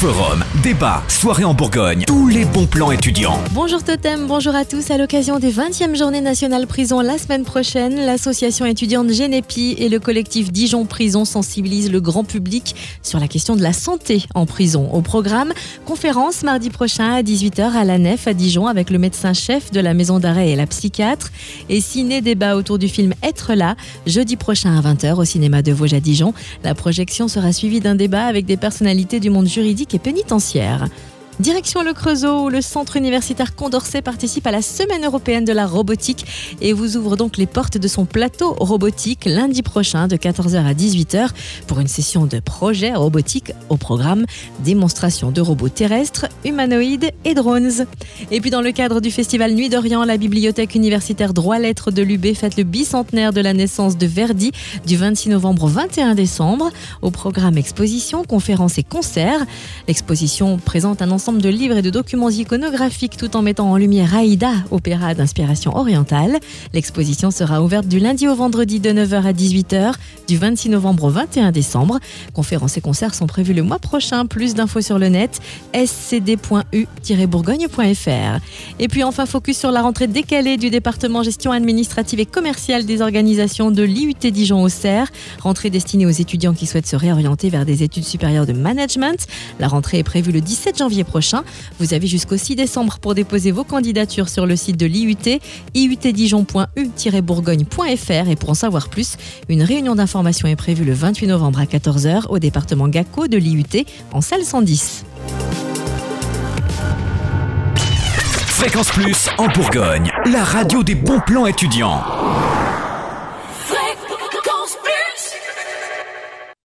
Forum, débat, soirée en Bourgogne, tous les bons plans étudiants. Bonjour Totem, bonjour à tous. À l'occasion des 20e journées nationales prison la semaine prochaine, l'association étudiante Génépi et le collectif Dijon Prison sensibilisent le grand public sur la question de la santé en prison. Au programme, conférence mardi prochain à 18h à la Nef à Dijon avec le médecin-chef de la maison d'arrêt et la psychiatre et ciné-débat autour du film Être là, jeudi prochain à 20h au cinéma de Vosges à Dijon. La projection sera suivie d'un débat avec des personnalités du monde juridique et pénitentiaire. Direction le Creusot, où le centre universitaire Condorcet participe à la Semaine européenne de la robotique et vous ouvre donc les portes de son plateau robotique lundi prochain de 14h à 18h pour une session de projet robotique au programme démonstration de robots terrestres, humanoïdes et drones. Et puis dans le cadre du festival Nuit d'Orient, la bibliothèque universitaire Droit-Lettres de l'UB fête le bicentenaire de la naissance de Verdi du 26 novembre au 21 décembre. Au programme exposition, conférences et concerts. L'exposition présente un ensemble de livres et de documents iconographiques tout en mettant en lumière Aïda, opéra d'inspiration orientale. L'exposition sera ouverte du lundi au vendredi de 9h à 18h, du 26 novembre au 21 décembre. Conférences et concerts sont prévus le mois prochain. Plus d'infos sur le net scd.u-bourgogne.fr. Et puis enfin, focus sur la rentrée décalée du département gestion administrative et commerciale des organisations de l'IUT Dijon-Auxerre. Rentrée destinée aux étudiants qui souhaitent se réorienter vers des études supérieures de management. La rentrée est prévue le 17 janvier vous avez jusqu'au 6 décembre pour déposer vos candidatures sur le site de l'IUT, iutdijon.u-bourgogne.fr et pour en savoir plus, une réunion d'information est prévue le 28 novembre à 14h au département GACO de l'IUT en salle 110. Fréquence Plus en Bourgogne, la radio des bons plans étudiants.